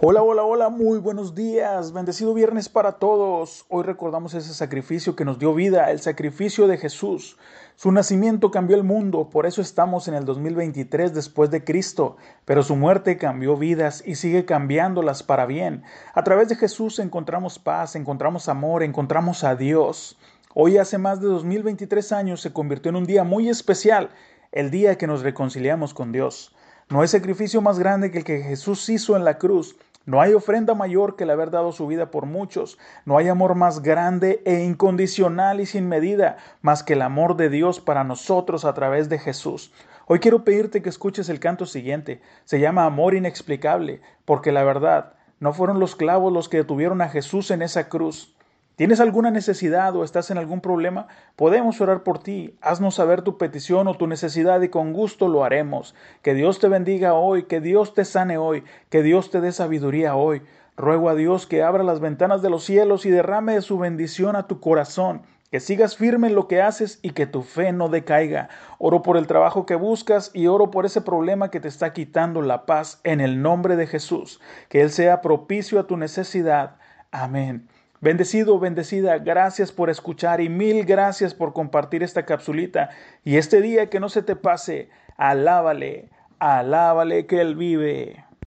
Hola, hola, hola, muy buenos días, bendecido viernes para todos. Hoy recordamos ese sacrificio que nos dio vida, el sacrificio de Jesús. Su nacimiento cambió el mundo, por eso estamos en el 2023 después de Cristo, pero su muerte cambió vidas y sigue cambiándolas para bien. A través de Jesús encontramos paz, encontramos amor, encontramos a Dios. Hoy hace más de 2023 años se convirtió en un día muy especial, el día que nos reconciliamos con Dios. No hay sacrificio más grande que el que Jesús hizo en la cruz. No hay ofrenda mayor que el haber dado su vida por muchos. No hay amor más grande e incondicional y sin medida más que el amor de Dios para nosotros a través de Jesús. Hoy quiero pedirte que escuches el canto siguiente. Se llama Amor Inexplicable, porque la verdad, no fueron los clavos los que detuvieron a Jesús en esa cruz. ¿Tienes alguna necesidad o estás en algún problema? Podemos orar por ti. Haznos saber tu petición o tu necesidad y con gusto lo haremos. Que Dios te bendiga hoy, que Dios te sane hoy, que Dios te dé sabiduría hoy. Ruego a Dios que abra las ventanas de los cielos y derrame su bendición a tu corazón. Que sigas firme en lo que haces y que tu fe no decaiga. Oro por el trabajo que buscas y oro por ese problema que te está quitando la paz en el nombre de Jesús. Que Él sea propicio a tu necesidad. Amén. Bendecido, bendecida, gracias por escuchar y mil gracias por compartir esta capsulita. Y este día que no se te pase, alábale, alábale que Él vive.